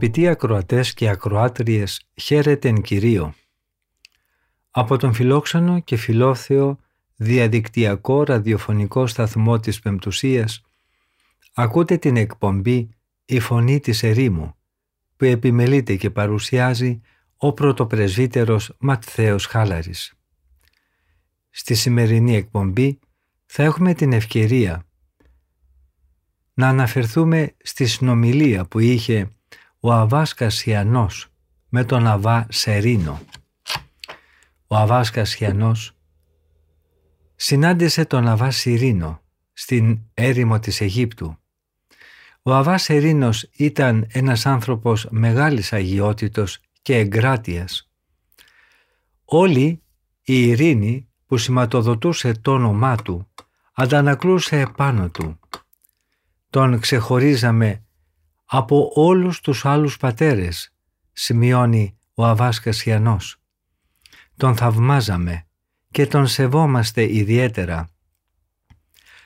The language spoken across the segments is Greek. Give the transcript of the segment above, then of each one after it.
Αγαπητοί ακροατές και ακροάτριες, χαίρετε εν Κυρίω. Από τον φιλόξενο και φιλόθεο διαδικτυακό ραδιοφωνικό σταθμό της Πεμπτουσίας ακούτε την εκπομπή «Η Φωνή της Ερήμου» που επιμελείται και παρουσιάζει ο πρωτοπρεσβύτερος Ματθαίος Χάλαρης. Στη σημερινή εκπομπή θα έχουμε την ευκαιρία να αναφερθούμε στη συνομιλία που είχε ο Αβάς Κασιανός με τον Αβά Σερίνο. Ο Αβάς Κασιανός συνάντησε τον Αβά Σιρίνο στην έρημο της Αιγύπτου. Ο Αβάς Σερίνος ήταν ένας άνθρωπος μεγάλης αγιότητος και εγκράτειας. Όλη η ειρήνη που σηματοδοτούσε το όνομά του αντανακλούσε επάνω του. Τον ξεχωρίζαμε από όλους τους άλλους πατέρες, σημειώνει ο Αβάς Κασιανός. Τον θαυμάζαμε και τον σεβόμαστε ιδιαίτερα.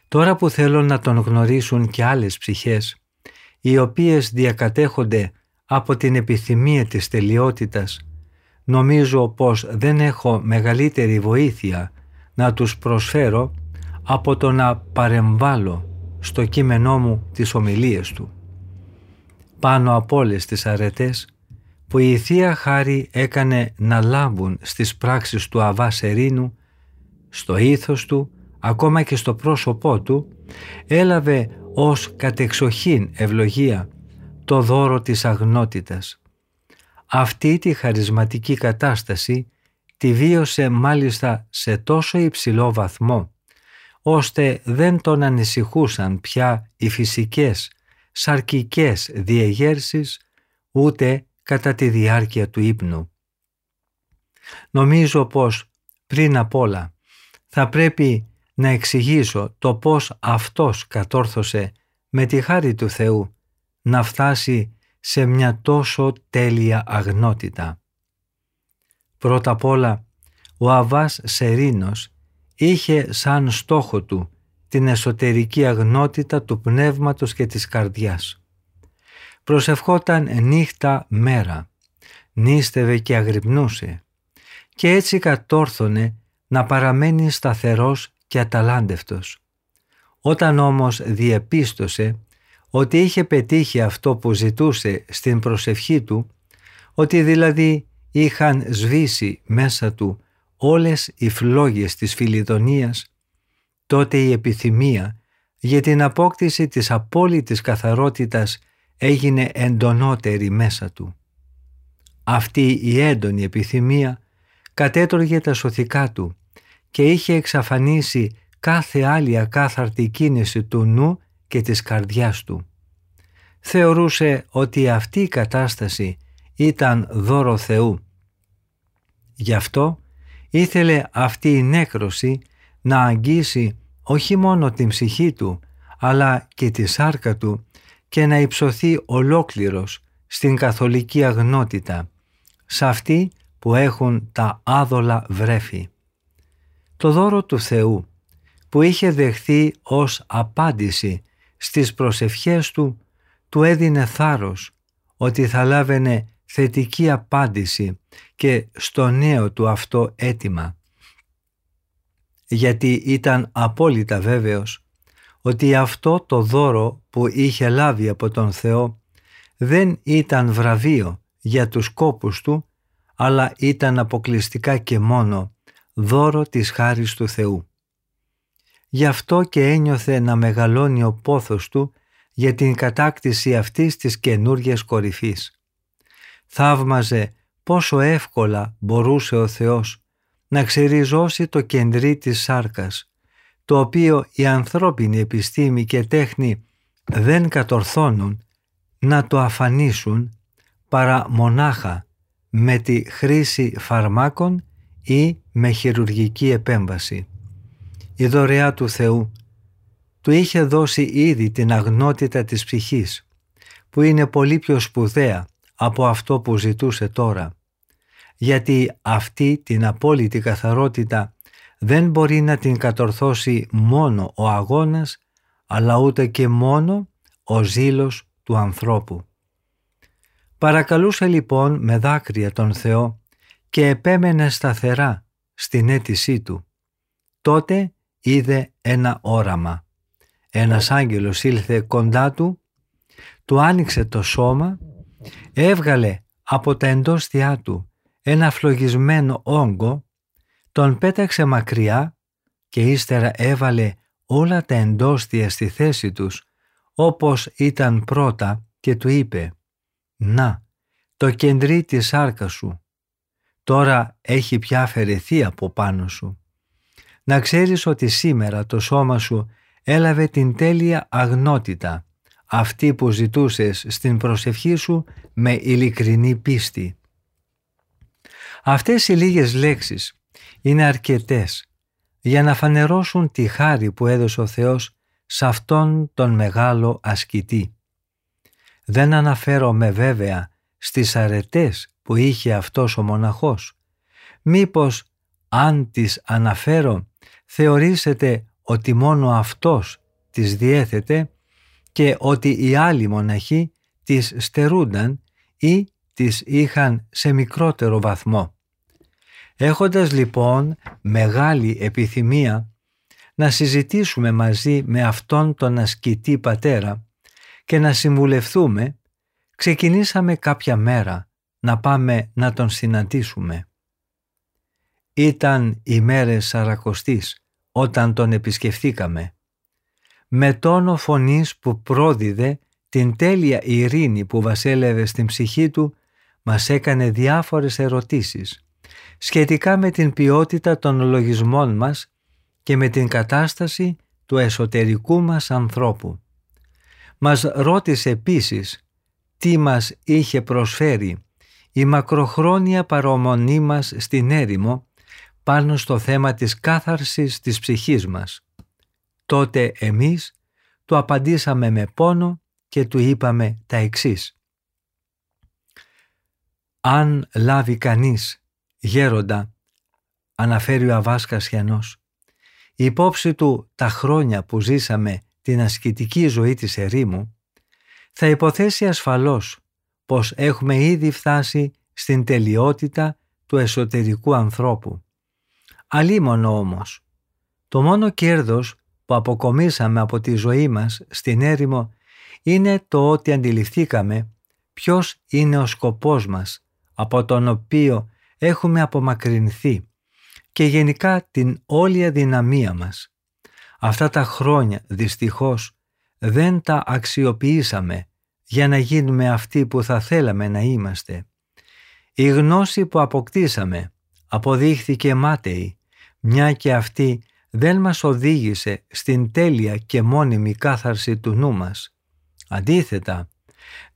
Τώρα που θέλω να τον γνωρίσουν και άλλες ψυχές, οι οποίες διακατέχονται από την επιθυμία της τελειότητας, νομίζω πως δεν έχω μεγαλύτερη βοήθεια να τους προσφέρω από το να παρεμβάλλω στο κείμενό μου τις ομιλίες του πάνω από όλες τις αρετές που η Θεία Χάρη έκανε να λάβουν στις πράξεις του Αβά Σερίνου, στο ήθος του, ακόμα και στο πρόσωπό του, έλαβε ως κατεξοχήν ευλογία το δώρο της αγνότητας. Αυτή τη χαρισματική κατάσταση τη βίωσε μάλιστα σε τόσο υψηλό βαθμό, ώστε δεν τον ανησυχούσαν πια οι φυσικές σαρκικές διεγέρσεις ούτε κατά τη διάρκεια του ύπνου. Νομίζω πως πριν απ' όλα θα πρέπει να εξηγήσω το πώς αυτός κατόρθωσε με τη χάρη του Θεού να φτάσει σε μια τόσο τέλεια αγνότητα. Πρώτα απ' όλα, ο Αβάς Σερίνος είχε σαν στόχο του την εσωτερική αγνότητα του πνεύματος και της καρδιάς. Προσευχόταν νύχτα μέρα, νίστευε και αγρυπνούσε και έτσι κατόρθωνε να παραμένει σταθερός και αταλάντευτος. Όταν όμως διεπίστωσε ότι είχε πετύχει αυτό που ζητούσε στην προσευχή του, ότι δηλαδή είχαν σβήσει μέσα του όλες οι φλόγες της φιλιδονίας τότε η επιθυμία για την απόκτηση της απόλυτης καθαρότητας έγινε εντονότερη μέσα του. Αυτή η έντονη επιθυμία κατέτρωγε τα σωθικά του και είχε εξαφανίσει κάθε άλλη ακάθαρτη κίνηση του νου και της καρδιάς του. Θεωρούσε ότι αυτή η κατάσταση ήταν δώρο Θεού. Γι' αυτό ήθελε αυτή η νέκρωση να αγγίσει όχι μόνο την ψυχή του, αλλά και τη σάρκα του και να υψωθεί ολόκληρος στην καθολική αγνότητα, σε αυτή που έχουν τα άδολα βρέφη. Το δώρο του Θεού που είχε δεχθεί ως απάντηση στις προσευχές του, του έδινε θάρρος ότι θα λάβαινε θετική απάντηση και στο νέο του αυτό αίτημα γιατί ήταν απόλυτα βέβαιος ότι αυτό το δώρο που είχε λάβει από τον Θεό δεν ήταν βραβείο για τους κόπους του, αλλά ήταν αποκλειστικά και μόνο δώρο της χάρης του Θεού. Γι' αυτό και ένιωθε να μεγαλώνει ο πόθος του για την κατάκτηση αυτής της καινούργιας κορυφής. Θαύμαζε πόσο εύκολα μπορούσε ο Θεός να ξεριζώσει το κεντρί της σάρκας, το οποίο η ανθρώπινη επιστήμη και τέχνη δεν κατορθώνουν να το αφανίσουν παρά μονάχα με τη χρήση φαρμάκων ή με χειρουργική επέμβαση. Η δωρεά του Θεού του είχε δώσει ήδη την αγνότητα της ψυχής, που είναι πολύ πιο σπουδαία από αυτό που ζητούσε τώρα, γιατί αυτή την απόλυτη καθαρότητα δεν μπορεί να την κατορθώσει μόνο ο αγώνας, αλλά ούτε και μόνο ο ζήλος του ανθρώπου. Παρακαλούσε λοιπόν με δάκρυα τον Θεό και επέμενε σταθερά στην αίτησή του. Τότε είδε ένα όραμα. Ένας άγγελος ήλθε κοντά του, του άνοιξε το σώμα, έβγαλε από τα εντόστια του ένα φλογισμένο όγκο, τον πέταξε μακριά και ύστερα έβαλε όλα τα εντόστια στη θέση τους όπως ήταν πρώτα και του είπε «Να, το κεντρί της σάρκας σου, τώρα έχει πια αφαιρεθεί από πάνω σου. Να ξέρεις ότι σήμερα το σώμα σου έλαβε την τέλεια αγνότητα, αυτή που ζητούσες στην προσευχή σου με ειλικρινή πίστη. Αυτές οι λίγες λέξεις είναι αρκετές για να φανερώσουν τη χάρη που έδωσε ο Θεός σε αυτόν τον μεγάλο ασκητή. Δεν αναφέρομαι βέβαια στις αρετές που είχε αυτός ο μοναχός. Μήπως αν τις αναφέρω θεωρήσετε ότι μόνο αυτός τις διέθετε και ότι οι άλλοι μοναχοί τις στερούνταν ή τις είχαν σε μικρότερο βαθμό. Έχοντας λοιπόν μεγάλη επιθυμία να συζητήσουμε μαζί με αυτόν τον ασκητή πατέρα και να συμβουλευτούμε, ξεκινήσαμε κάποια μέρα να πάμε να τον συναντήσουμε. Ήταν οι μέρες Σαρακοστής όταν τον επισκεφθήκαμε. Με τόνο φωνής που πρόδιδε την τέλεια ειρήνη που βασέλευε στην ψυχή του, μας έκανε διάφορες ερωτήσεις σχετικά με την ποιότητα των λογισμών μας και με την κατάσταση του εσωτερικού μας ανθρώπου. Μας ρώτησε επίσης τι μας είχε προσφέρει η μακροχρόνια παρομονή μας στην έρημο πάνω στο θέμα της κάθαρσης της ψυχής μας. Τότε εμείς του απαντήσαμε με πόνο και του είπαμε τα εξής. «Αν λάβει κανείς γέροντα», αναφέρει ο Αβάσκας Γιανός, η υπόψη του τα χρόνια που ζήσαμε την ασκητική ζωή της ερήμου, θα υποθέσει ασφαλώς πως έχουμε ήδη φτάσει στην τελειότητα του εσωτερικού ανθρώπου. Αλίμονο όμως, το μόνο κέρδος που αποκομίσαμε από τη ζωή μας στην έρημο είναι το ότι αντιληφθήκαμε ποιος είναι ο σκοπός μας από τον οποίο έχουμε απομακρυνθεί και γενικά την όλη αδυναμία μας. Αυτά τα χρόνια δυστυχώς δεν τα αξιοποιήσαμε για να γίνουμε αυτοί που θα θέλαμε να είμαστε. Η γνώση που αποκτήσαμε αποδείχθηκε μάταιη, μια και αυτή δεν μας οδήγησε στην τέλεια και μόνιμη κάθαρση του νου μας. Αντίθετα,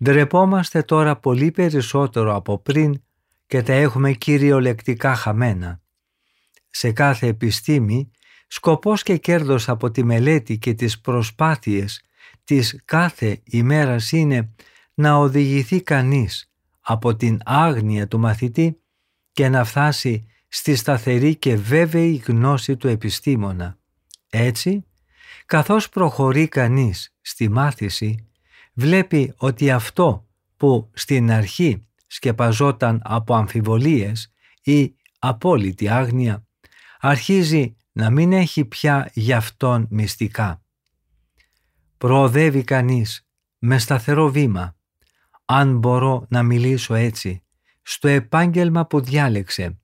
ντρεπόμαστε τώρα πολύ περισσότερο από πριν και τα έχουμε κυριολεκτικά χαμένα. Σε κάθε επιστήμη, σκοπός και κέρδος από τη μελέτη και τις προσπάθειες της κάθε ημέρας είναι να οδηγηθεί κανείς από την άγνοια του μαθητή και να φτάσει στη σταθερή και βέβαιη γνώση του επιστήμονα. Έτσι, καθώς προχωρεί κανείς στη μάθηση, βλέπει ότι αυτό που στην αρχή σκεπαζόταν από αμφιβολίες ή απόλυτη άγνοια, αρχίζει να μην έχει πια γι' αυτόν μυστικά προοδεύει κανείς με σταθερό βήμα, αν μπορώ να μιλήσω έτσι, στο επάγγελμα που διάλεξε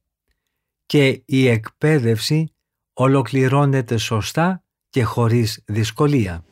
και η εκπαίδευση ολοκληρώνεται σωστά και χωρίς δυσκολία.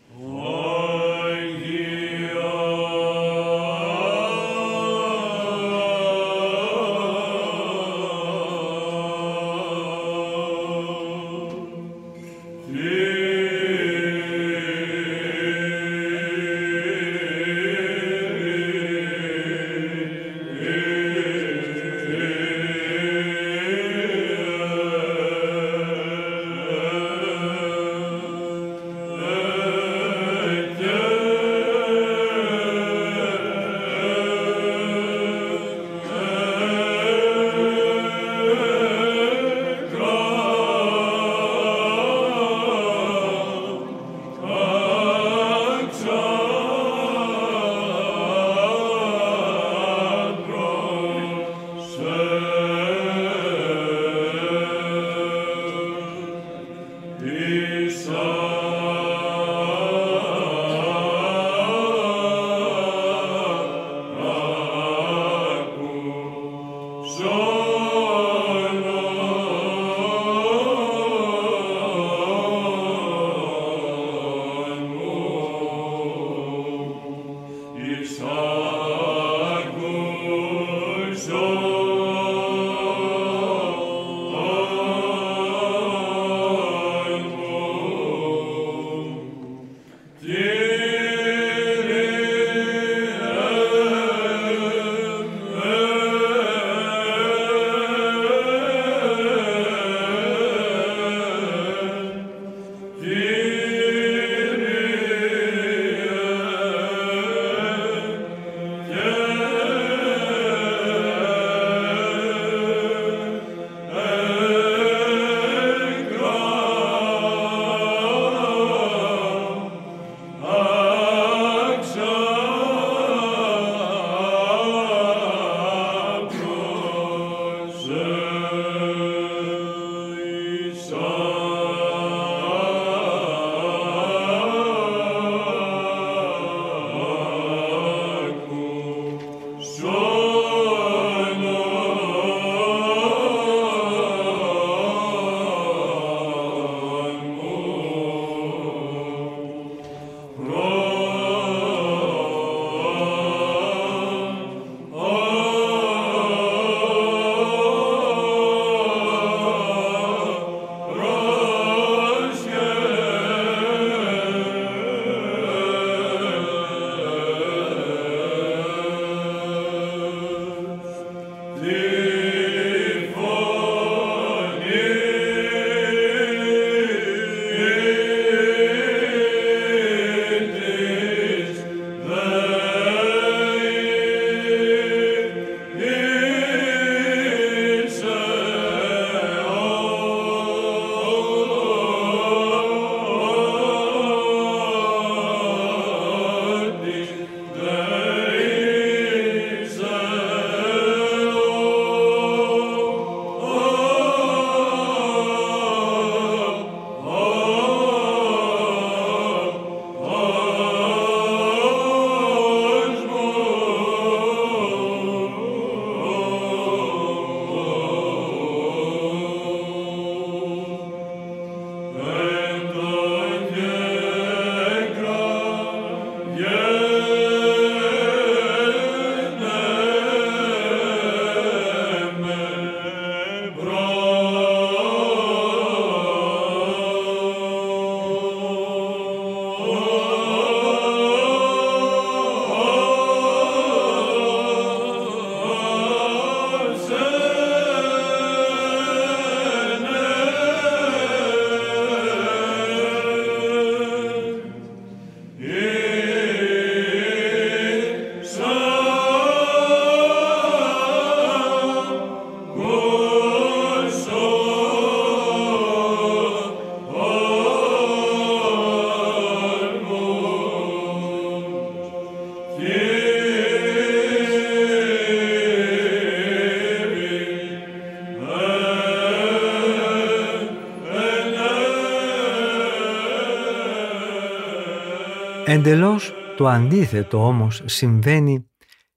Εντελώς το αντίθετο όμως συμβαίνει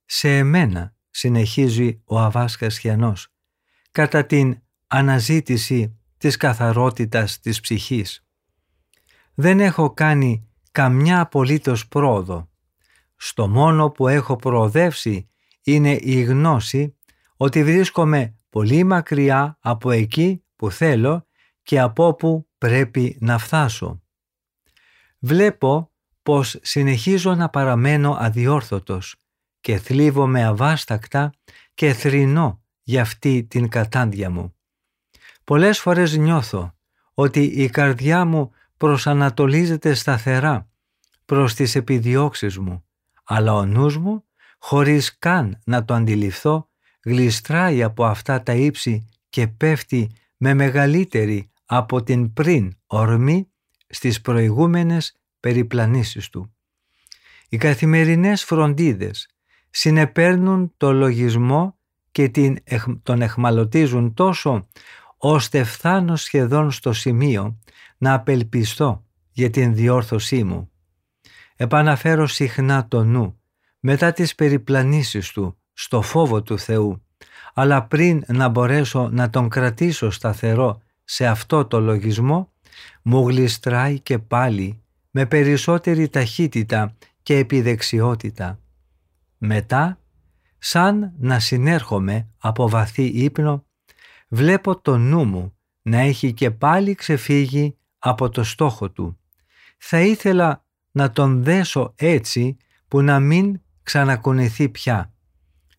σε εμένα, συνεχίζει ο Αβάς Κασιανός, κατά την αναζήτηση της καθαρότητας της ψυχής. Δεν έχω κάνει καμιά απολύτως πρόοδο. Στο μόνο που έχω προοδεύσει είναι η γνώση ότι βρίσκομαι πολύ μακριά από εκεί που θέλω και από όπου πρέπει να φτάσω. Βλέπω πως συνεχίζω να παραμένω αδιόρθωτος και θλίβομαι αβάστακτα και θρηνώ για αυτή την κατάντια μου. Πολλές φορές νιώθω ότι η καρδιά μου προσανατολίζεται σταθερά προς τις επιδιώξεις μου, αλλά ο νους μου, χωρίς καν να το αντιληφθώ, γλιστράει από αυτά τα ύψη και πέφτει με μεγαλύτερη από την πριν ορμή στις προηγούμενες περιπλανήσεις του. Οι καθημερινές φροντίδες συνεπέρνουν το λογισμό και την, τον εχμαλωτίζουν τόσο ώστε φτάνω σχεδόν στο σημείο να απελπιστώ για την διόρθωσή μου. Επαναφέρω συχνά το νου μετά τις περιπλανήσεις του στο φόβο του Θεού, αλλά πριν να μπορέσω να τον κρατήσω σταθερό σε αυτό το λογισμό, μου γλιστράει και πάλι με περισσότερη ταχύτητα και επιδεξιότητα. Μετά, σαν να συνέρχομαι από βαθύ ύπνο, βλέπω το νου μου να έχει και πάλι ξεφύγει από το στόχο του. Θα ήθελα να τον δέσω έτσι που να μην ξανακουνηθεί πια.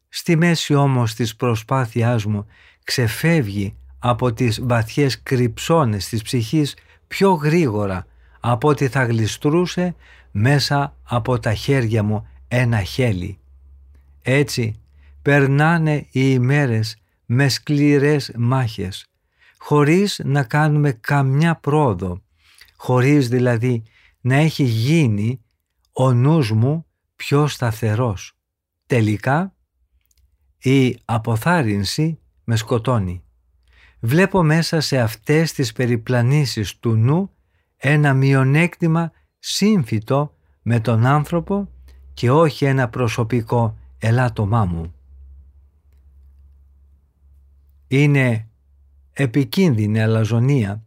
Στη μέση όμως της προσπάθειάς μου ξεφεύγει από τις βαθιές κρυψώνες της ψυχής πιο γρήγορα από ότι θα γλιστρούσε μέσα από τα χέρια μου ένα χέλι. Έτσι περνάνε οι ημέρες με σκληρές μάχες, χωρίς να κάνουμε καμιά πρόοδο, χωρίς δηλαδή να έχει γίνει ο νους μου πιο σταθερός. Τελικά η αποθάρρυνση με σκοτώνει. Βλέπω μέσα σε αυτές τις περιπλανήσεις του νου ένα μειονέκτημα σύμφυτο με τον άνθρωπο και όχι ένα προσωπικό ελάττωμά μου. Είναι επικίνδυνη αλαζονία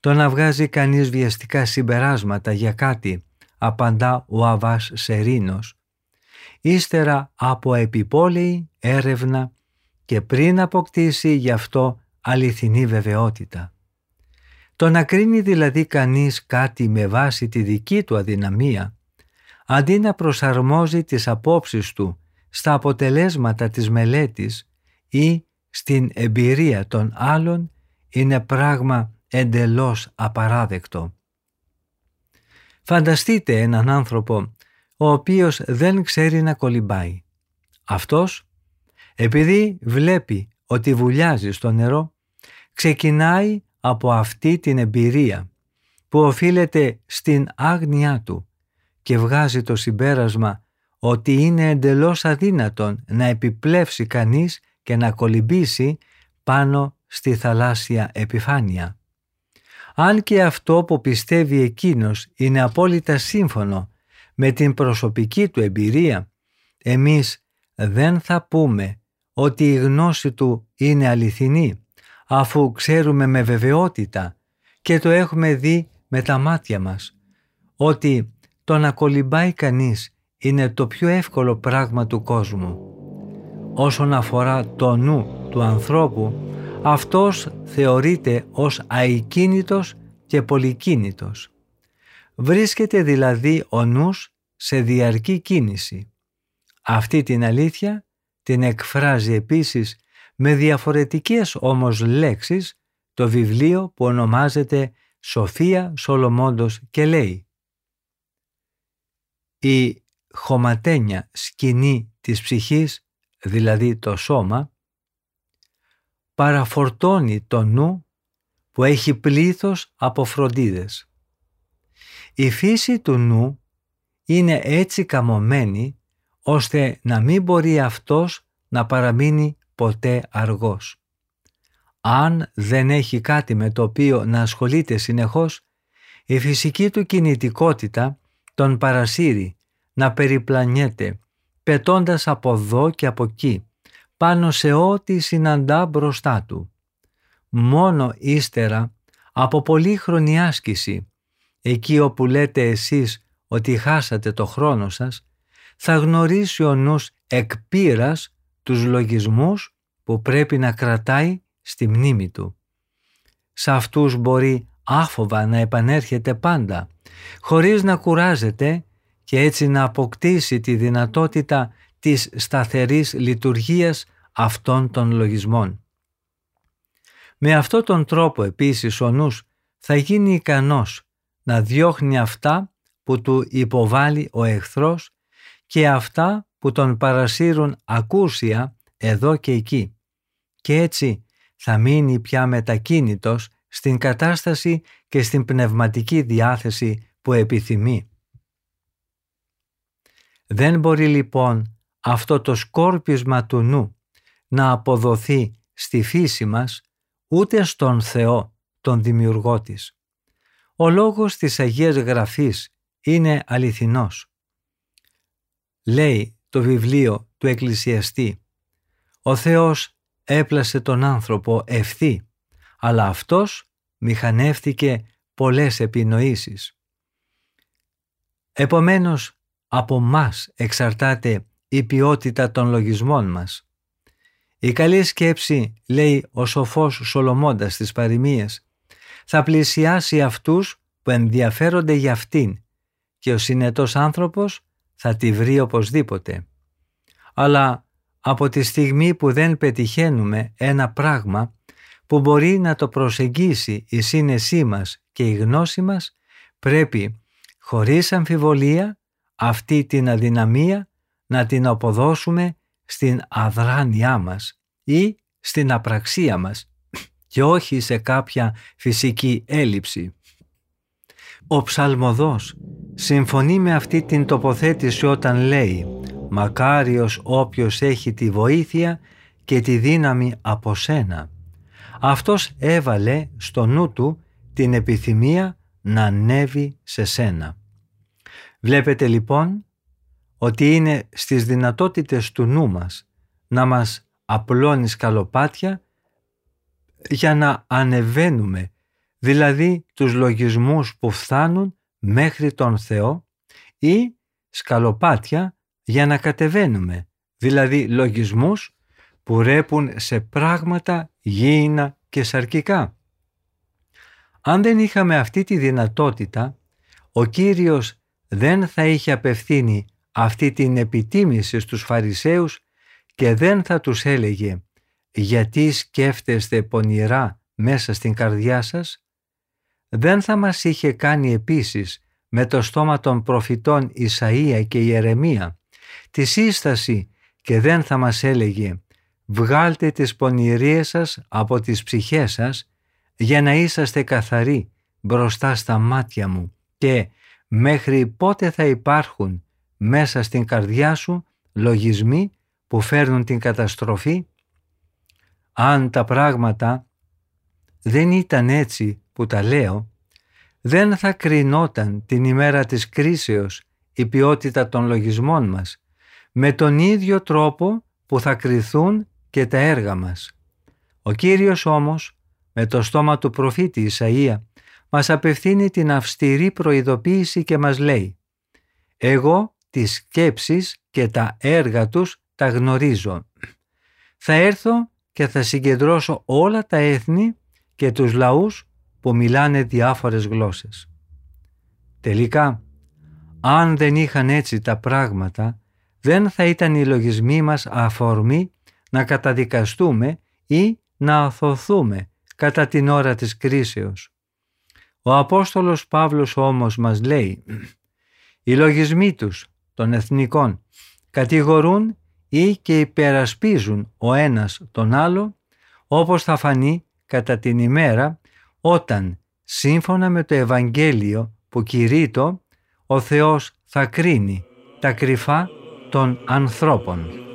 το να βγάζει κανείς βιαστικά συμπεράσματα για κάτι, απαντά ο Αβάς Σερίνος, ύστερα από επιπόλαιη έρευνα και πριν αποκτήσει γι' αυτό αληθινή βεβαιότητα. Το να κρίνει δηλαδή κανείς κάτι με βάση τη δική του αδυναμία, αντί να προσαρμόζει τις απόψεις του στα αποτελέσματα της μελέτης ή στην εμπειρία των άλλων, είναι πράγμα εντελώς απαράδεκτο. Φανταστείτε έναν άνθρωπο ο οποίος δεν ξέρει να κολυμπάει. Αυτός, επειδή βλέπει ότι βουλιάζει στο νερό, ξεκινάει από αυτή την εμπειρία που οφείλεται στην άγνοιά του και βγάζει το συμπέρασμα ότι είναι εντελώς αδύνατον να επιπλέψει κανείς και να κολυμπήσει πάνω στη θαλάσσια επιφάνεια. Αν και αυτό που πιστεύει εκείνος είναι απόλυτα σύμφωνο με την προσωπική του εμπειρία, εμείς δεν θα πούμε ότι η γνώση του είναι αληθινή αφού ξέρουμε με βεβαιότητα και το έχουμε δει με τα μάτια μας ότι το να κολυμπάει κανείς είναι το πιο εύκολο πράγμα του κόσμου. Όσον αφορά το νου του ανθρώπου, αυτός θεωρείται ως αικίνητος και πολυκίνητος. Βρίσκεται δηλαδή ο νους σε διαρκή κίνηση. Αυτή την αλήθεια την εκφράζει επίσης με διαφορετικές όμως λέξεις το βιβλίο που ονομάζεται Σοφία Σολομόντος και λέει «Η χωματένια σκηνή της ψυχής, δηλαδή το σώμα, παραφορτώνει το νου που έχει πλήθος από φροντίδες. Η φύση του νου είναι έτσι καμωμένη ώστε να μην μπορεί αυτός να παραμείνει ποτέ αργός. Αν δεν έχει κάτι με το οποίο να ασχολείται συνεχώς, η φυσική του κινητικότητα τον παρασύρει να περιπλανιέται, πετώντας από εδώ και από εκεί, πάνω σε ό,τι συναντά μπροστά του. Μόνο ύστερα, από πολύχρονη άσκηση, εκεί όπου λέτε εσείς ότι χάσατε το χρόνο σας, θα γνωρίσει ο νους εκ πείρας τους λογισμούς που πρέπει να κρατάει στη μνήμη του. Σε αυτούς μπορεί άφοβα να επανέρχεται πάντα, χωρίς να κουράζεται και έτσι να αποκτήσει τη δυνατότητα της σταθερής λειτουργίας αυτών των λογισμών. Με αυτόν τον τρόπο επίσης ο νους θα γίνει ικανός να διώχνει αυτά που του υποβάλλει ο εχθρός και αυτά που τον παρασύρουν ακούσια εδώ και εκεί. Και έτσι θα μείνει πια μετακίνητος στην κατάσταση και στην πνευματική διάθεση που επιθυμεί. Δεν μπορεί λοιπόν αυτό το σκόρπισμα του νου να αποδοθεί στη φύση μας ούτε στον Θεό, τον Δημιουργό της. Ο λόγος της Αγίας Γραφής είναι αληθινός. Λέει το βιβλίο του Εκκλησιαστή «Ο Θεός έπλασε τον άνθρωπο ευθύ, αλλά αυτός μηχανεύτηκε πολλές επινοήσεις». Επομένως, από μας εξαρτάται η ποιότητα των λογισμών μας. Η καλή σκέψη, λέει ο σοφός Σολομώντας στις παροιμίες, θα πλησιάσει αυτούς που ενδιαφέρονται για αυτήν και ο συνετός άνθρωπος θα τη βρει οπωσδήποτε. Αλλά από τη στιγμή που δεν πετυχαίνουμε ένα πράγμα που μπορεί να το προσεγγίσει η σύνεσή μας και η γνώση μας, πρέπει χωρίς αμφιβολία αυτή την αδυναμία να την αποδώσουμε στην αδράνειά μας ή στην απραξία μας και όχι σε κάποια φυσική έλλειψη. Ο ψαλμοδός συμφωνεί με αυτή την τοποθέτηση όταν λέει «Μακάριος όποιος έχει τη βοήθεια και τη δύναμη από σένα». Αυτός έβαλε στο νου του την επιθυμία να ανέβει σε σένα. Βλέπετε λοιπόν ότι είναι στις δυνατότητες του νου μας να μας απλώνεις σκαλοπάτια για να ανεβαίνουμε, δηλαδή τους λογισμούς που φτάνουν μέχρι τον Θεό ή σκαλοπάτια για να κατεβαίνουμε, δηλαδή λογισμούς που ρέπουν σε πράγματα γήινα και σαρκικά. Αν δεν είχαμε αυτή τη δυνατότητα, ο Κύριος δεν θα είχε απευθύνει αυτή την επιτίμηση στους Φαρισαίους και δεν θα τους έλεγε «Γιατί σκέφτεστε πονηρά μέσα στην καρδιά σας» δεν θα μας είχε κάνει επίσης με το στόμα των προφητών Ισαΐα και Ιερεμία τη σύσταση και δεν θα μας έλεγε «Βγάλτε τις πονηρίες σας από τις ψυχές σας για να είσαστε καθαροί μπροστά στα μάτια μου και μέχρι πότε θα υπάρχουν μέσα στην καρδιά σου λογισμοί που φέρνουν την καταστροφή; Αν τα πράγματα δεν ήταν έτσι που τα λέω, δεν θα κρινόταν την ημέρα της κρίσεως η ποιότητα των λογισμών μας, με τον ίδιο τρόπο που θα κριθούν και τα έργα μας. Ο Κύριος όμως, με το στόμα του προφήτη Ισαΐα, μας απευθύνει την αυστηρή προειδοποίηση και μας λέει «Εγώ τις σκέψεις και τα έργα τους τα γνωρίζω. Θα έρθω και θα συγκεντρώσω όλα τα έθνη και τους λαούς που μιλάνε διάφορες γλώσσες. Τελικά, αν δεν είχαν έτσι τα πράγματα, δεν θα ήταν οι λογισμοί μας αφορμή να καταδικαστούμε ή να αθωθούμε κατά την ώρα της κρίσεως. Ο Απόστολος Παύλος όμως μας λέει «Οι λογισμοί τους των εθνικών κατηγορούν ή και υπερασπίζουν ο ένας τον άλλο όπως θα φανεί κατά την ημέρα όταν σύμφωνα με το Ευαγγέλιο που κηρύττω ο Θεός θα κρίνει τα κρυφά των ανθρώπων.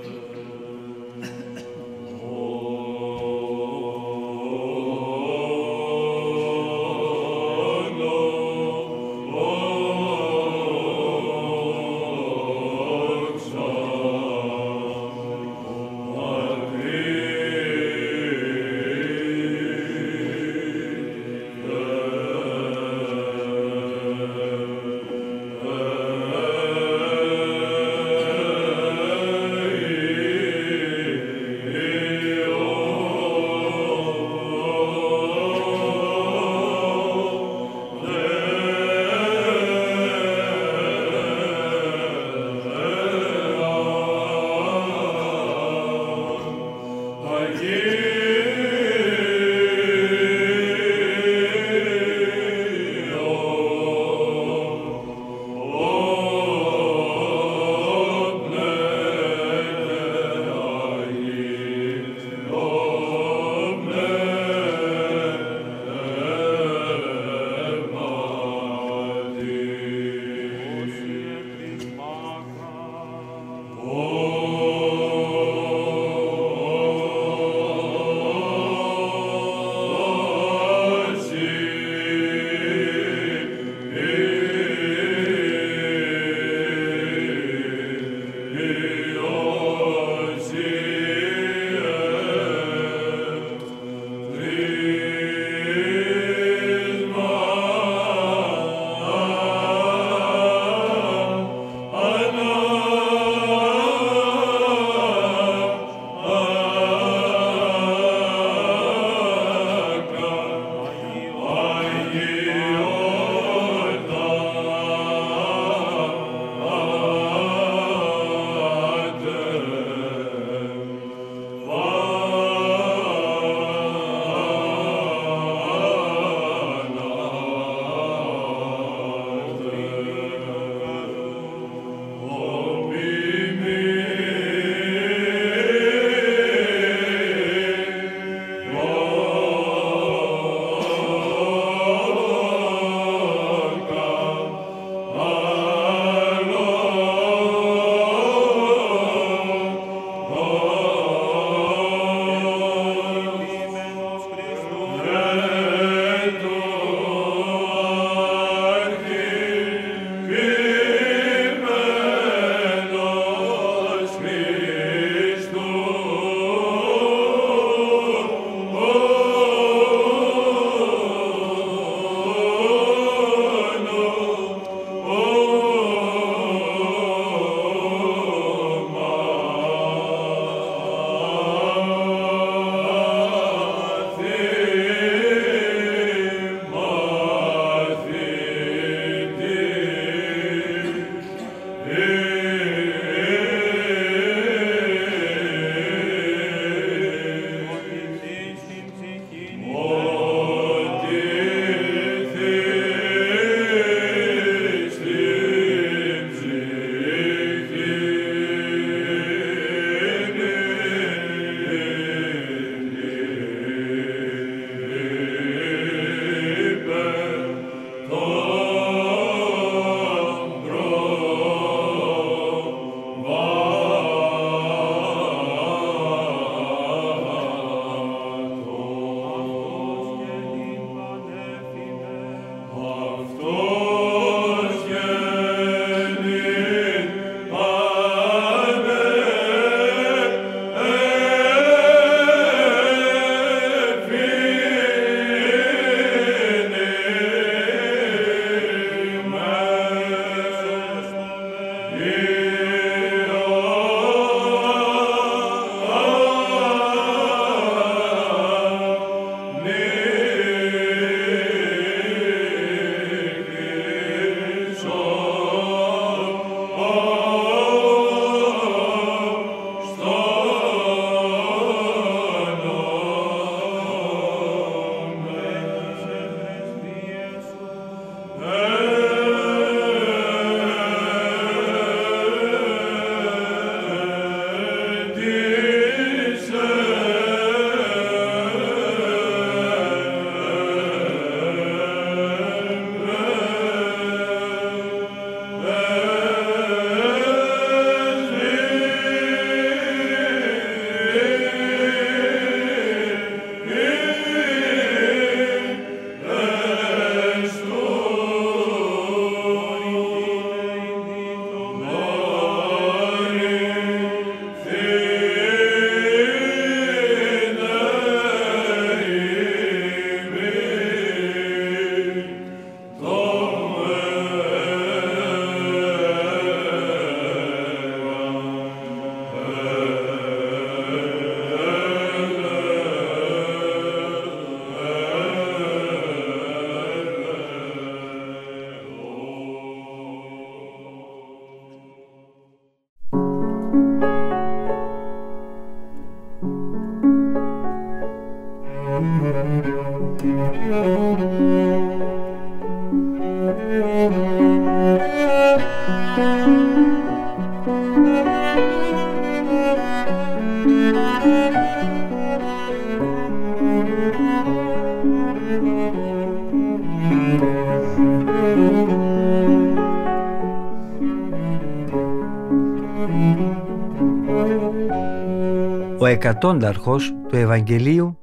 Ο εκατόνταρχος του Ευαγγελίου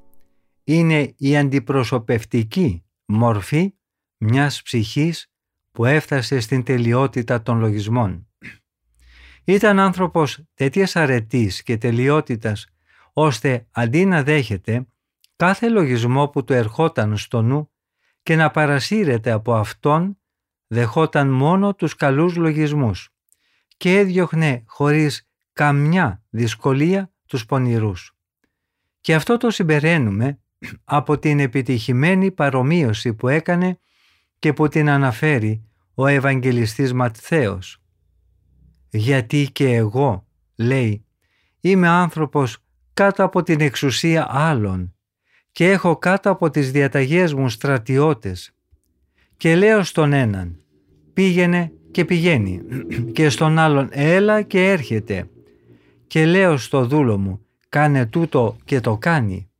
είναι η αντιπροσωπευτική μορφή μιας ψυχής που έφτασε στην τελειότητα των λογισμών. Ήταν άνθρωπος τέτοιας αρετής και τελειότητας, ώστε αντί να δέχεται κάθε λογισμό που του ερχόταν στο νου και να παρασύρεται από αυτόν, δεχόταν μόνο τους καλούς λογισμούς και έδιωχνε χωρίς καμιά δυσκολία τους πονηρούς. Και αυτό το συμπεραίνουμε από την επιτυχημένη παρομοίωση που έκανε και που την αναφέρει ο Ευαγγελιστής Ματθαίος. «Γιατί και εγώ», λέει, «είμαι άνθρωπος κάτω από την εξουσία άλλων και έχω κάτω από τις διαταγές μου στρατιώτες και λέω στον έναν πήγαινε και πηγαίνει και στον άλλον έλα και έρχεται και λέω στο δούλο μου κάνε τούτο και το κάνει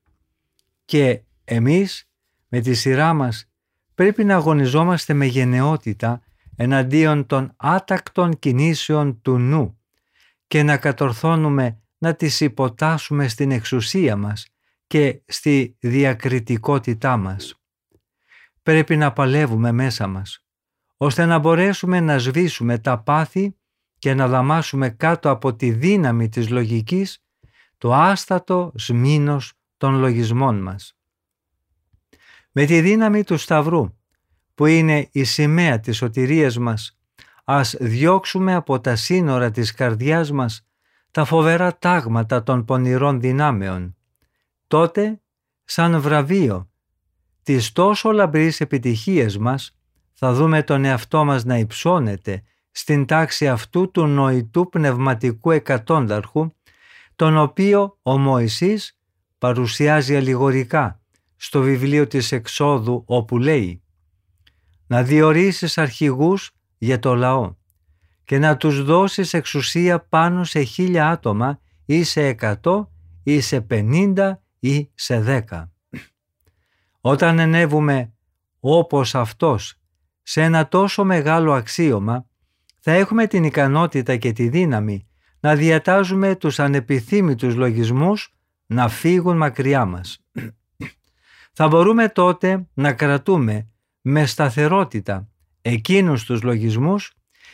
και εμείς με τη σειρά μας πρέπει να αγωνιζόμαστε με γενναιότητα εναντίον των άτακτων κινήσεων του νου και να κατορθώνουμε να τις υποτάσσουμε στην εξουσία μας και στη διακριτικότητά μας. Πρέπει να παλεύουμε μέσα μας, ώστε να μπορέσουμε να σβήσουμε τα πάθη και να δαμάσουμε κάτω από τη δύναμη της λογικής το άστατο σμήνος των λογισμών μας. Με τη δύναμη του Σταυρού, που είναι η σημαία της σωτηρίας μας, ας διώξουμε από τα σύνορα της καρδιάς μας τα φοβερά τάγματα των πονηρών δυνάμεων. Τότε, σαν βραβείο της τόσο λαμπρής επιτυχίας μας, θα δούμε τον εαυτό μας να υψώνεται στην τάξη αυτού του νοητού πνευματικού εκατόνταρχου, τον οποίο ο Μωυσής παρουσιάζει αλληγορικά στο βιβλίο της Εξόδου όπου λέει «Να διορίσεις αρχηγούς για το λαό και να τους δώσεις εξουσία πάνω σε χίλια άτομα ή σε εκατό ή σε πενήντα ή σε δέκα». Όταν ενεύουμε όπως αυτός σε ένα τόσο μεγάλο αξίωμα θα έχουμε την ικανότητα και τη δύναμη να διατάζουμε τους ανεπιθύμητους λογισμούς να φύγουν μακριά μας. θα μπορούμε τότε να κρατούμε με σταθερότητα εκείνους τους λογισμούς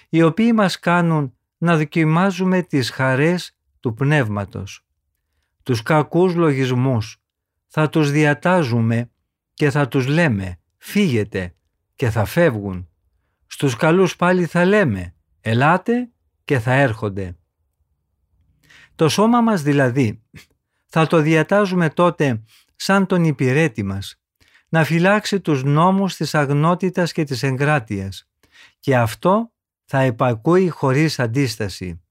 οι οποίοι μας κάνουν να δοκιμάζουμε τις χαρές του πνεύματος. Τους κακούς λογισμούς θα τους διατάζουμε και θα τους λέμε «φύγετε» και θα φεύγουν. Στους καλούς πάλι θα λέμε «ελάτε» και θα έρχονται. Το σώμα μας δηλαδή θα το διατάζουμε τότε σαν τον υπηρέτη μας να φυλάξει τους νόμους της αγνότητας και της εγκράτειας και αυτό θα υπακούει χωρίς αντίσταση.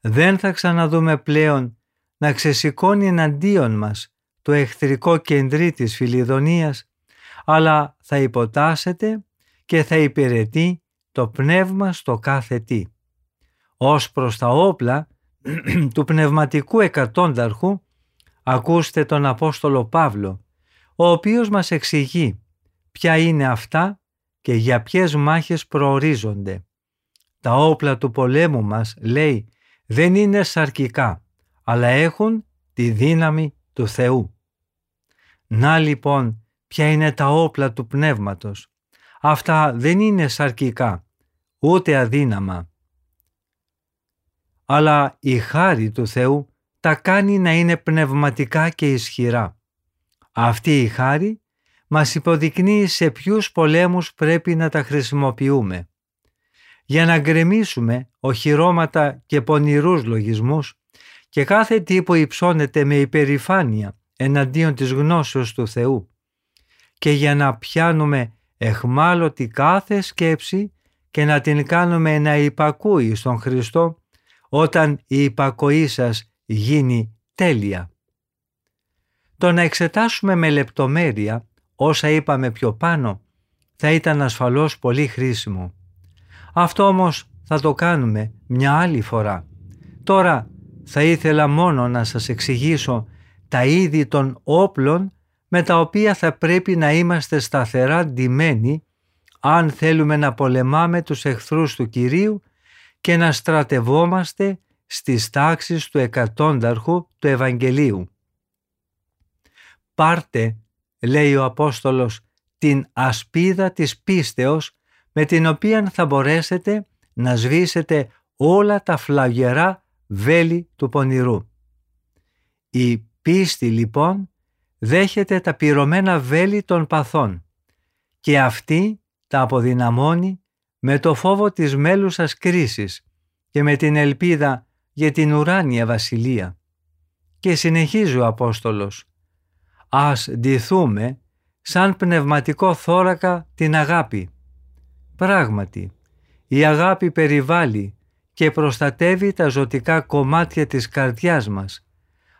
Δεν θα ξαναδούμε πλέον να ξεσηκώνει εναντίον μας το εχθρικό κεντρί της φιλιδονίας αλλά θα υποτάσσεται και θα υπηρετεί το πνεύμα στο κάθε τι. Ως προς τα όπλα του πνευματικού εκατόνταρχου ακούστε τον Απόστολο Παύλο, ο οποίος μας εξηγεί ποια είναι αυτά και για ποιες μάχες προορίζονται. Τα όπλα του πολέμου μας, λέει, δεν είναι σαρκικά, αλλά έχουν τη δύναμη του Θεού. Να λοιπόν ποια είναι τα όπλα του πνεύματος. Αυτά δεν είναι σαρκικά, ούτε αδύναμα. Αλλά η χάρη του Θεού τα κάνει να είναι πνευματικά και ισχυρά. Αυτή η χάρη μας υποδεικνύει σε ποιους πολέμους πρέπει να τα χρησιμοποιούμε. Για να γκρεμίσουμε οχυρώματα και πονηρούς λογισμούς και κάθε τι που υψώνεται με υπερηφάνεια εναντίον της γνώσεως του Θεού και για να πιάνουμε εχμάλωτη κάθε σκέψη και να την κάνουμε να υπακούει στον Χριστό όταν η υπακοή σας γίνει τέλεια. Το να εξετάσουμε με λεπτομέρεια όσα είπαμε πιο πάνω θα ήταν ασφαλώς πολύ χρήσιμο. Αυτό όμως θα το κάνουμε μια άλλη φορά. Τώρα θα ήθελα μόνο να σας εξηγήσω τα είδη των όπλων με τα οποία θα πρέπει να είμαστε σταθερά ντυμένοι αν θέλουμε να πολεμάμε τους εχθρούς του Κυρίου και να στρατευόμαστε στις τάξεις του εκατόνταρχου του Ευαγγελίου. Πάρτε, λέει ο Απόστολος, την ασπίδα της πίστεως με την οποία θα μπορέσετε να σβήσετε όλα τα φλαγερά βέλη του πονηρού. Η πίστη λοιπόν δέχεται τα πυρωμένα βέλη των παθών και αυτή τα αποδυναμώνει με το φόβο της μέλουσας κρίσης και με την ελπίδα για την ουράνια βασιλεία. Και συνεχίζει ο Απόστολος «Ας ντυθούμε σαν πνευματικό θώρακα την αγάπη». Πράγματι, η αγάπη περιβάλλει και προστατεύει τα ζωτικά κομμάτια της καρδιάς μας.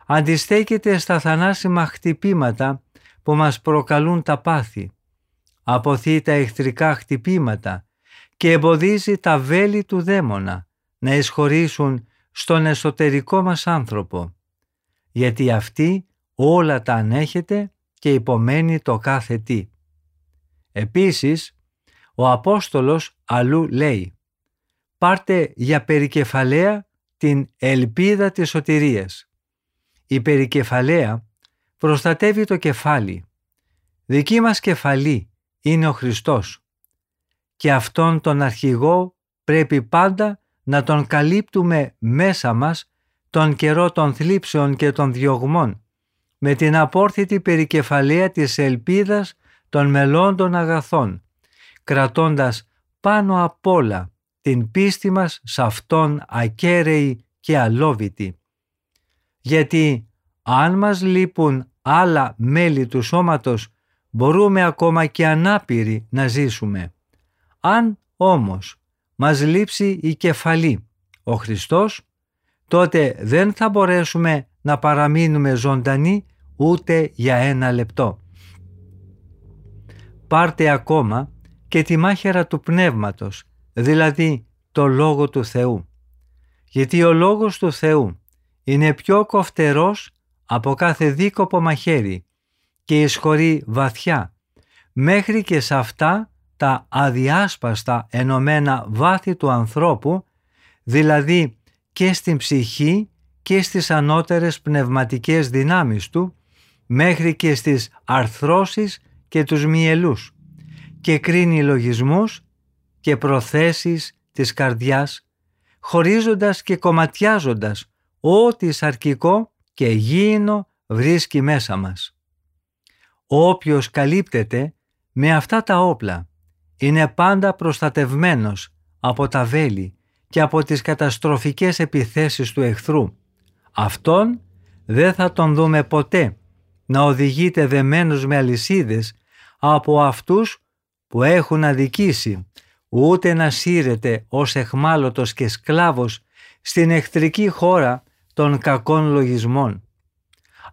Αντιστέκεται στα θανάσιμα χτυπήματα που μας προκαλούν τα πάθη. Αποθεί τα εχθρικά χτυπήματα και εμποδίζει τα βέλη του δαίμονα να εισχωρήσουν στον εσωτερικό μας άνθρωπο. Γιατί αυτή όλα τα ανέχεται και υπομένει το κάθε τι. Επίσης, ο Απόστολος αλλού λέει «Πάρτε για περικεφαλαία την ελπίδα της σωτηρίας». Η περικεφαλαία προστατεύει το κεφάλι. Δική μας κεφαλή είναι ο Χριστός και αυτόν τον αρχηγό πρέπει πάντα να τον καλύπτουμε μέσα μας τον καιρό των θλίψεων και των διωγμών με την απόρθητη περικεφαλαία της ελπίδας των μελών των αγαθών κρατώντας πάνω απ' όλα την πίστη μας σε Αυτόν ακέραιη και αλόβητη. Γιατί αν μας λείπουν άλλα μέλη του σώματος μπορούμε ακόμα και ανάπηροι να ζήσουμε. Αν όμως μας λείψει η κεφαλή, ο Χριστός, τότε δεν θα μπορέσουμε να παραμείνουμε ζωντανοί ούτε για ένα λεπτό. Πάρτε ακόμα και τη μάχαιρα του Πνεύματος, δηλαδή το Λόγο του Θεού. Γιατί ο Λόγος του Θεού είναι πιο κοφτερός από κάθε δίκοπο μαχαίρι και εισχωρεί βαθιά, μέχρι και σε αυτά τα αδιάσπαστα ενωμένα βάθη του ανθρώπου, δηλαδή και στην ψυχή και στις ανώτερες πνευματικές δυνάμεις του, μέχρι και στις αρθρώσεις και τους μυελούς. Και κρίνει λογισμούς και προθέσεις της καρδιάς, χωρίζοντας και κομματιάζοντας ό,τι σαρκικό και γήινο βρίσκει μέσα μας. Όποιος καλύπτεται με αυτά τα όπλα είναι πάντα προστατευμένος από τα βέλη και από τις καταστροφικές επιθέσεις του εχθρού. Αυτόν δεν θα τον δούμε ποτέ να οδηγείται δεμένος με αλυσίδες από αυτούς που έχουν αδικήσει, ούτε να σύρεται ως εχμάλωτος και σκλάβος στην εχθρική χώρα των κακών λογισμών.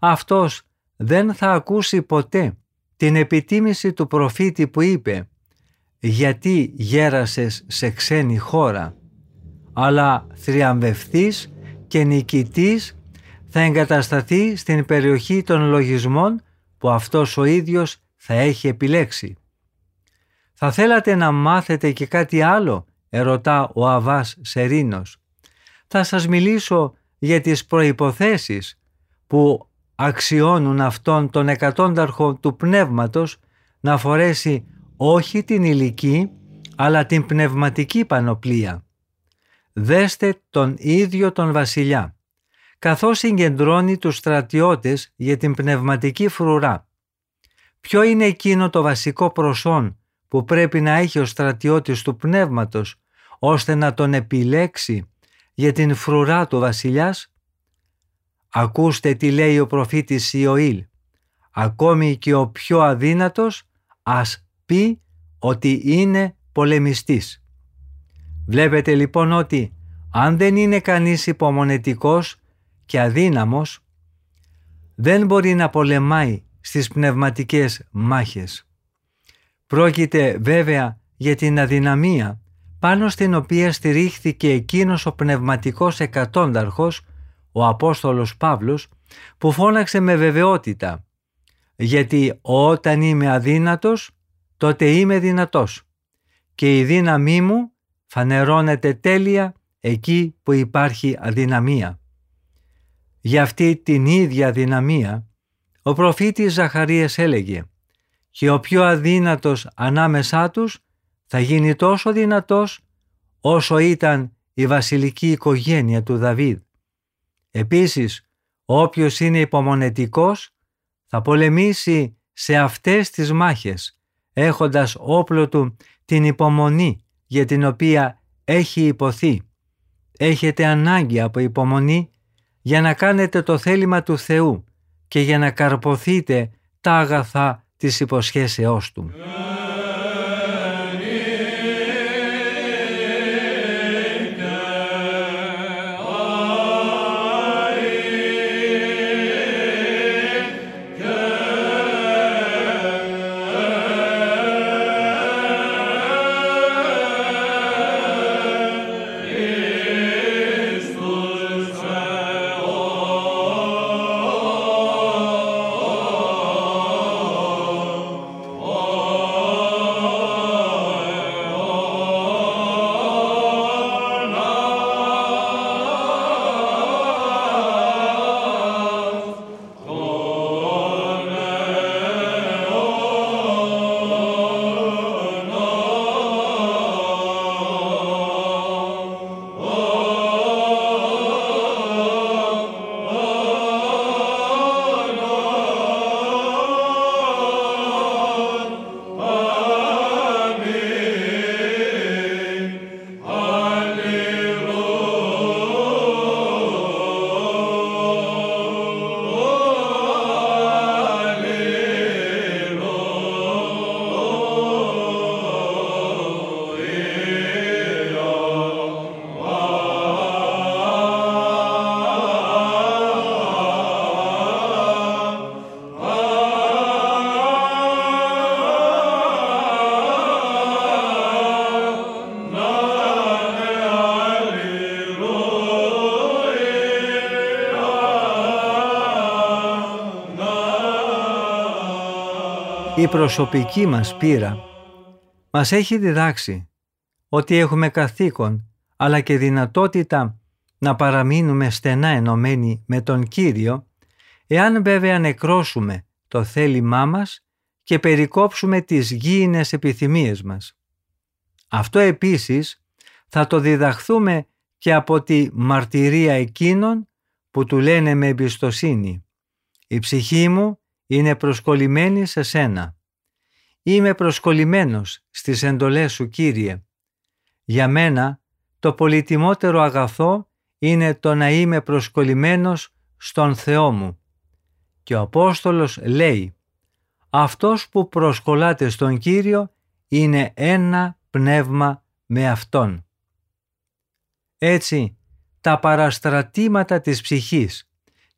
Αυτός δεν θα ακούσει ποτέ την επιτίμηση του προφήτη που είπε «Γιατί γέρασες σε ξένη χώρα» αλλά θριαμβευτής και νικητής θα εγκατασταθεί στην περιοχή των λογισμών που αυτός ο ίδιος θα έχει επιλέξει. «Θα θέλατε να μάθετε και κάτι άλλο» ερωτά ο Αβάς Σερίνος. «Θα σας μιλήσω για τις προϋποθέσεις που αξιώνουν αυτόν τον εκατόνταρχο του πνεύματος να φορέσει όχι την ηλική αλλά την πνευματική πανοπλία. Δέστε τον ίδιο τον βασιλιά, καθώς συγκεντρώνει τους στρατιώτες για την πνευματική φρουρά. Ποιο είναι εκείνο το βασικό προσόν που πρέπει να έχει ο στρατιώτης του πνεύματος ώστε να τον επιλέξει για την φρουρά του βασιλιάς. Ακούστε τι λέει ο προφήτης Ιωήλ. Ακόμη και ο πιο αδύνατος ας πει ότι είναι πολεμιστής. Βλέπετε λοιπόν ότι αν δεν είναι κανείς υπομονετικός και αδύναμος, δεν μπορεί να πολεμάει στις πνευματικές μάχες. Πρόκειται βέβαια για την αδυναμία πάνω στην οποία στηρίχθηκε εκείνος ο πνευματικός εκατόνταρχος, ο Απόστολος Παύλος, που φώναξε με βεβαιότητα «Γιατί όταν είμαι αδύνατος, τότε είμαι δυνατός και η δύναμή μου φανερώνεται τέλεια εκεί που υπάρχει αδυναμία». Για αυτή την ίδια δυναμία, ο προφήτης Ζαχαρίας έλεγε «Και ο πιο αδύνατος ανάμεσά τους θα γίνει τόσο δυνατός όσο ήταν η βασιλική οικογένεια του Δαβίδ. Επίσης, όποιος είναι υπομονετικός θα πολεμήσει σε αυτές τις μάχες, έχοντας όπλο του την υπομονή για την οποία έχει υποθεί. Έχετε ανάγκη από υπομονή για να κάνετε το θέλημα του Θεού και για να καρποθείτε τα αγαθά της υποσχέσεώς Του. Η προσωπική μας πείρα μας έχει διδάξει ότι έχουμε καθήκον αλλά και δυνατότητα να παραμείνουμε στενά ενωμένοι με τον Κύριο εάν βέβαια νεκρώσουμε το θέλημά μας και περικόψουμε τις γήινες επιθυμίες μας. Αυτό επίσης θα το διδαχθούμε και από τη μαρτυρία εκείνων που του λένε με εμπιστοσύνη «Η ψυχή μου είναι προσκολλημένη σε σένα. Είμαι προσκολλημένος στις εντολές σου, Κύριε. Για μένα το πολυτιμότερο αγαθό είναι το να είμαι προσκολλημένος στον Θεό μου. Και ο Απόστολος λέει «Αυτός που προσκολάται στον Κύριο είναι ένα πνεύμα με Αυτόν». Έτσι, τα παραστρατήματα της ψυχής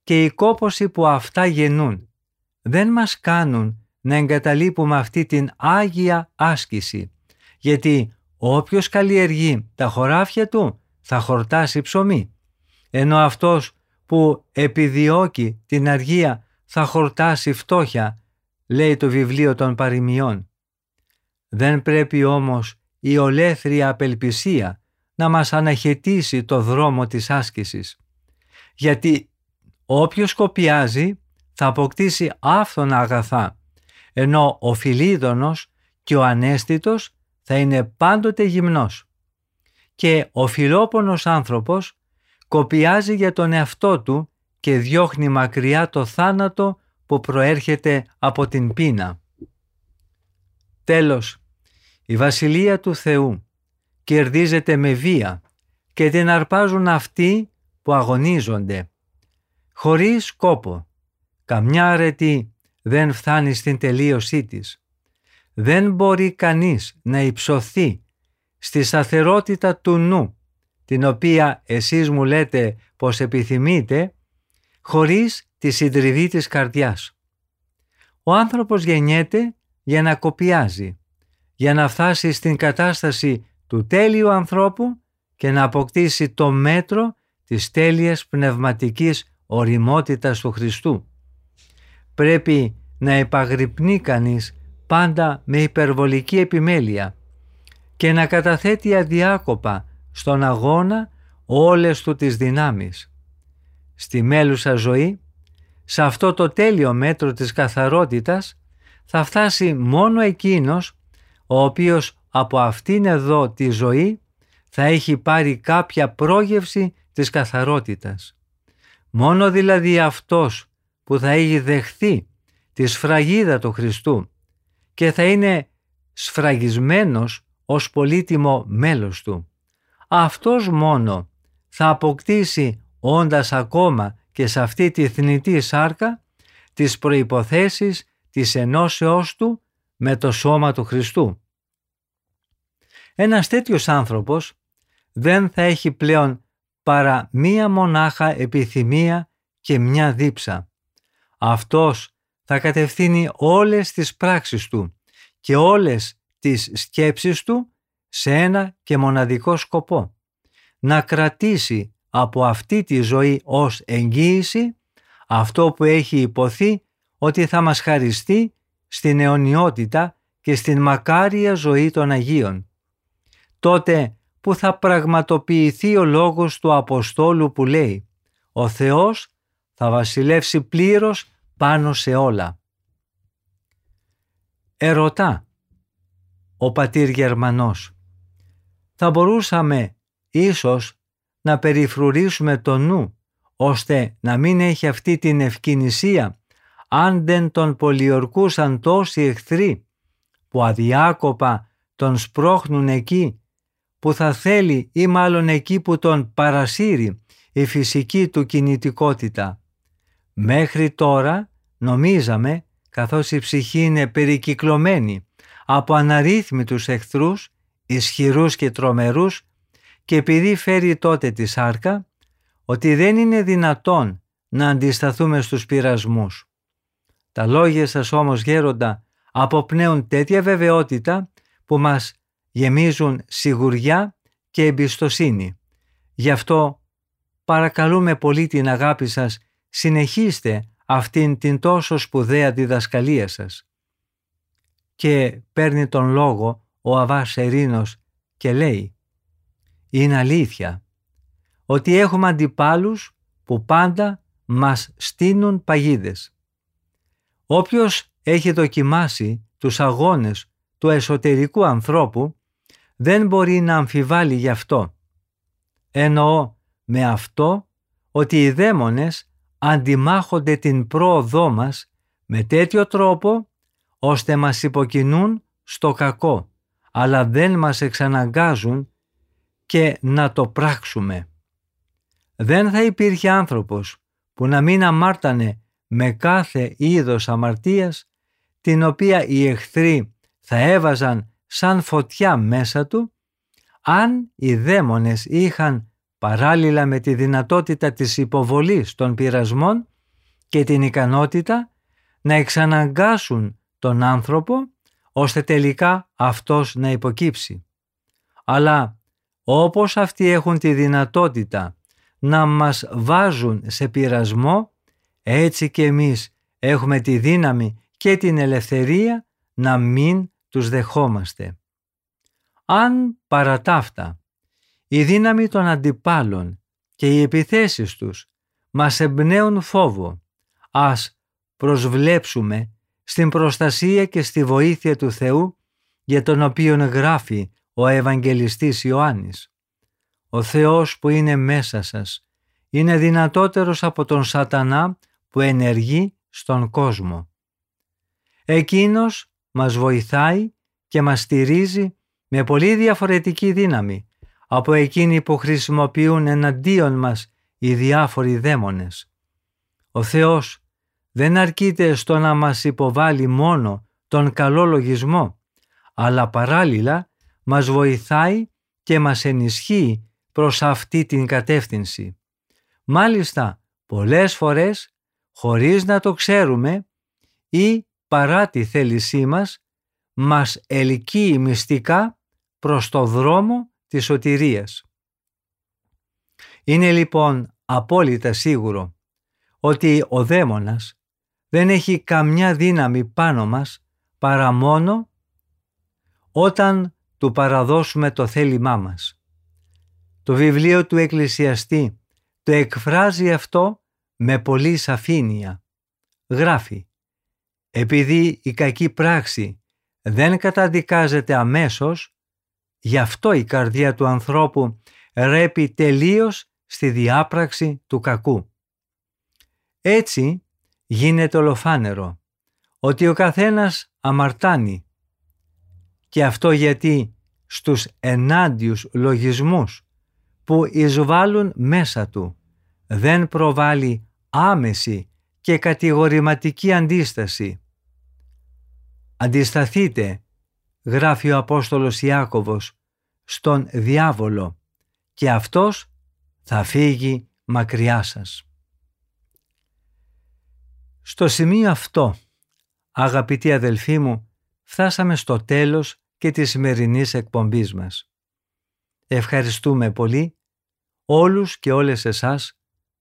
και η κόποση που αυτά γεννούν δεν μας κάνουν να εγκαταλείπουμε αυτή την άγια άσκηση, γιατί όποιος καλλιεργεί τα χωράφια του θα χορτάσει ψωμί, ενώ αυτός που επιδιώκει την αργία θα χορτάσει φτώχεια, λέει το βιβλίο των παροιμιών. Δεν πρέπει όμως η ολέθρια απελπισία να μας αναχαιτήσει το δρόμο της άσκησης, γιατί όποιος κοπιάζει θα αποκτήσει άφθονα αγαθά, ενώ ο φιλίδωνος και ο ανέστητος θα είναι πάντοτε γυμνός. Και ο φιλόπονος άνθρωπος κοπιάζει για τον εαυτό του και διώχνει μακριά το θάνατο που προέρχεται από την πείνα. Τέλος, η Βασιλεία του Θεού κερδίζεται με βία και την αρπάζουν αυτοί που αγωνίζονται, χωρίς κόπο Καμιά αρετή δεν φτάνει στην τελείωσή της. Δεν μπορεί κανείς να υψωθεί στη σταθερότητα του νου, την οποία εσείς μου λέτε πως επιθυμείτε, χωρίς τη συντριβή της καρδιάς. Ο άνθρωπος γεννιέται για να κοπιάζει, για να φτάσει στην κατάσταση του του τέλειου ανθρώπου και να αποκτήσει το μέτρο της τέλειας πνευματικής οριμότητας του Χριστού. Πρέπει να επαγρυπνεί κανείς πάντα με υπερβολική επιμέλεια και να καταθέτει αδιάκοπα στον αγώνα όλες του τις δυνάμεις. Στη μέλουσα ζωή, σε αυτό το τέλειο μέτρο της καθαρότητας, θα φτάσει μόνο εκείνος ο οποίος από αυτήν εδώ τη ζωή θα έχει πάρει κάποια πρόγευση της καθαρότητας. Μόνο δηλαδή αυτός που θα έχει δεχθεί τη σφραγίδα του Χριστού και θα είναι σφραγισμένος ως πολύτιμο μέλος του. Αυτός μόνο θα αποκτήσει όντας ακόμα και σε αυτή τη θνητή σάρκα τις προϋποθέσεις της ενώσεώς του με το σώμα του Χριστού. Ένας τέτοιος άνθρωπος δεν θα έχει πλέον παρά μία μονάχα επιθυμία και μια δίψα. Αυτός θα κατευθύνει όλες τις πράξεις του και όλες τις σκέψεις του σε ένα και μοναδικό σκοπό. Να κρατήσει από αυτή τη ζωή ως εγγύηση αυτό που έχει υποθεί ότι θα μας χαριστεί στην αιωνιότητα και στην μακάρια ζωή των Αγίων. Τότε που θα πραγματοποιηθεί ο λόγος του Αποστόλου που λέει «Ο Θεός θα βασιλεύσει πλήρως πάνω σε όλα». Ερωτά ο πατήρ Γερμανός θα μπορούσαμε ίσως να περιφρουρήσουμε το νου ώστε να μην έχει αυτή την ευκαινησία αν δεν τον πολιορκούσαν τόσοι εχθροί που αδιάκοπα τον σπρώχνουν εκεί που θα θέλει ή μάλλον εκεί που τον παρασύρει η φυσική του κινητικότητα. Μέχρι τώρα νομίζαμε, καθώς η ψυχή είναι περικυκλωμένη από αναρρύθμιτους εχθρούς, ισχυρούς και τρομερούς και επειδή φέρει τότε τη σάρκα, ότι δεν είναι δυνατόν να αντισταθούμε στους πειρασμούς. Τα λόγια σας όμως γέροντα αποπνέουν τέτοια βεβαιότητα που μας γεμίζουν σιγουριά και εμπιστοσύνη. Γι' αυτό παρακαλούμε πολύ την αγάπη σας, συνεχίστε αυτήν την τόσο σπουδαία διδασκαλία σας. Και παίρνει τον λόγο ο Αβάς Ερήνος και λέει «Είναι αλήθεια ότι έχουμε αντιπάλους που πάντα μας στείνουν παγίδες. Όποιος έχει δοκιμάσει τους αγώνες του εσωτερικού ανθρώπου δεν μπορεί να αμφιβάλλει γι' αυτό. Εννοώ με αυτό ότι οι δαίμονες αντιμάχονται την πρόοδό μας με τέτοιο τρόπο ώστε μας υποκινούν στο κακό, αλλά δεν μας εξαναγκάζουν και να το πράξουμε. Δεν θα υπήρχε άνθρωπος που να μην αμάρτανε με κάθε είδος αμαρτίας την οποία οι εχθροί θα έβαζαν σαν φωτιά μέσα του αν οι δαίμονες είχαν παράλληλα με τη δυνατότητα της υποβολής των πειρασμών και την ικανότητα να εξαναγκάσουν τον άνθρωπο ώστε τελικά αυτός να υποκύψει. Αλλά όπως αυτοί έχουν τη δυνατότητα να μας βάζουν σε πειρασμό, έτσι και εμείς έχουμε τη δύναμη και την ελευθερία να μην τους δεχόμαστε. Αν παρατάφτα η δύναμη των αντιπάλων και οι επιθέσεις τους μας εμπνέουν φόβο, ας προσβλέψουμε στην προστασία και στη βοήθεια του Θεού για τον οποίον γράφει ο Ευαγγελιστής Ιωάννης. Ο Θεός που είναι μέσα σας είναι δυνατότερος από τον σατανά που ενεργεί στον κόσμο. Εκείνος μας βοηθάει και μας στηρίζει με πολύ διαφορετική δύναμη από εκείνοι που χρησιμοποιούν εναντίον μας οι διάφοροι δαίμονες. Ο Θεός δεν αρκείται στο να μας υποβάλει μόνο τον καλό λογισμό, αλλά παράλληλα μας βοηθάει και μας ενισχύει προς αυτή την κατεύθυνση. Μάλιστα, πολλές φορές, χωρίς να το ξέρουμε ή παρά τη θέλησή μας, μας ελκύει μυστικά προς το δρόμο της σωτηρίας. Είναι λοιπόν απόλυτα σίγουρο ότι ο δαίμονας δεν έχει καμιά δύναμη πάνω μας παρά μόνο όταν του παραδώσουμε το θέλημά μας. Το βιβλίο του Εκκλησιαστή το εκφράζει αυτό με πολύ σαφήνεια. Γράφει «Επειδή η κακή πράξη δεν καταδικάζεται αμέσως, γι' αυτό η καρδία του ανθρώπου ρέπει τελείως στη διάπραξη του κακού. Έτσι γίνεται ολοφάνερο ότι ο καθένας αμαρτάνει και αυτό γιατί στους ενάντιους λογισμούς που εισβάλλουν μέσα του δεν προβάλλει άμεση και κατηγορηματική αντίσταση. Αντισταθείτε, γράφει ο Απόστολος Ιάκωβος, στον διάβολο και αυτός θα φύγει μακριά σας. Στο σημείο αυτό, αγαπητοί αδελφοί μου, φτάσαμε στο τέλος και της σημερινής εκπομπής μας. Ευχαριστούμε πολύ όλους και όλες εσάς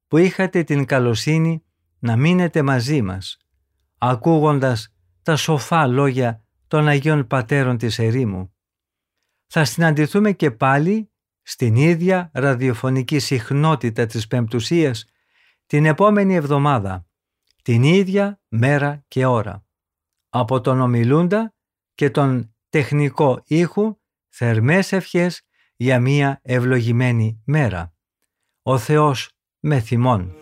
που είχατε την καλοσύνη να μείνετε μαζί μας, ακούγοντας τα σοφά λόγια των Αγίων Πατέρων της Ερήμου. Θα συναντηθούμε και πάλι στην ίδια ραδιοφωνική συχνότητα της Πεμπτουσίας την επόμενη εβδομάδα, την ίδια μέρα και ώρα. Από τον ομιλούντα και τον τεχνικό ήχου θερμές ευχές για μία ευλογημένη μέρα. Ο Θεός με θυμών.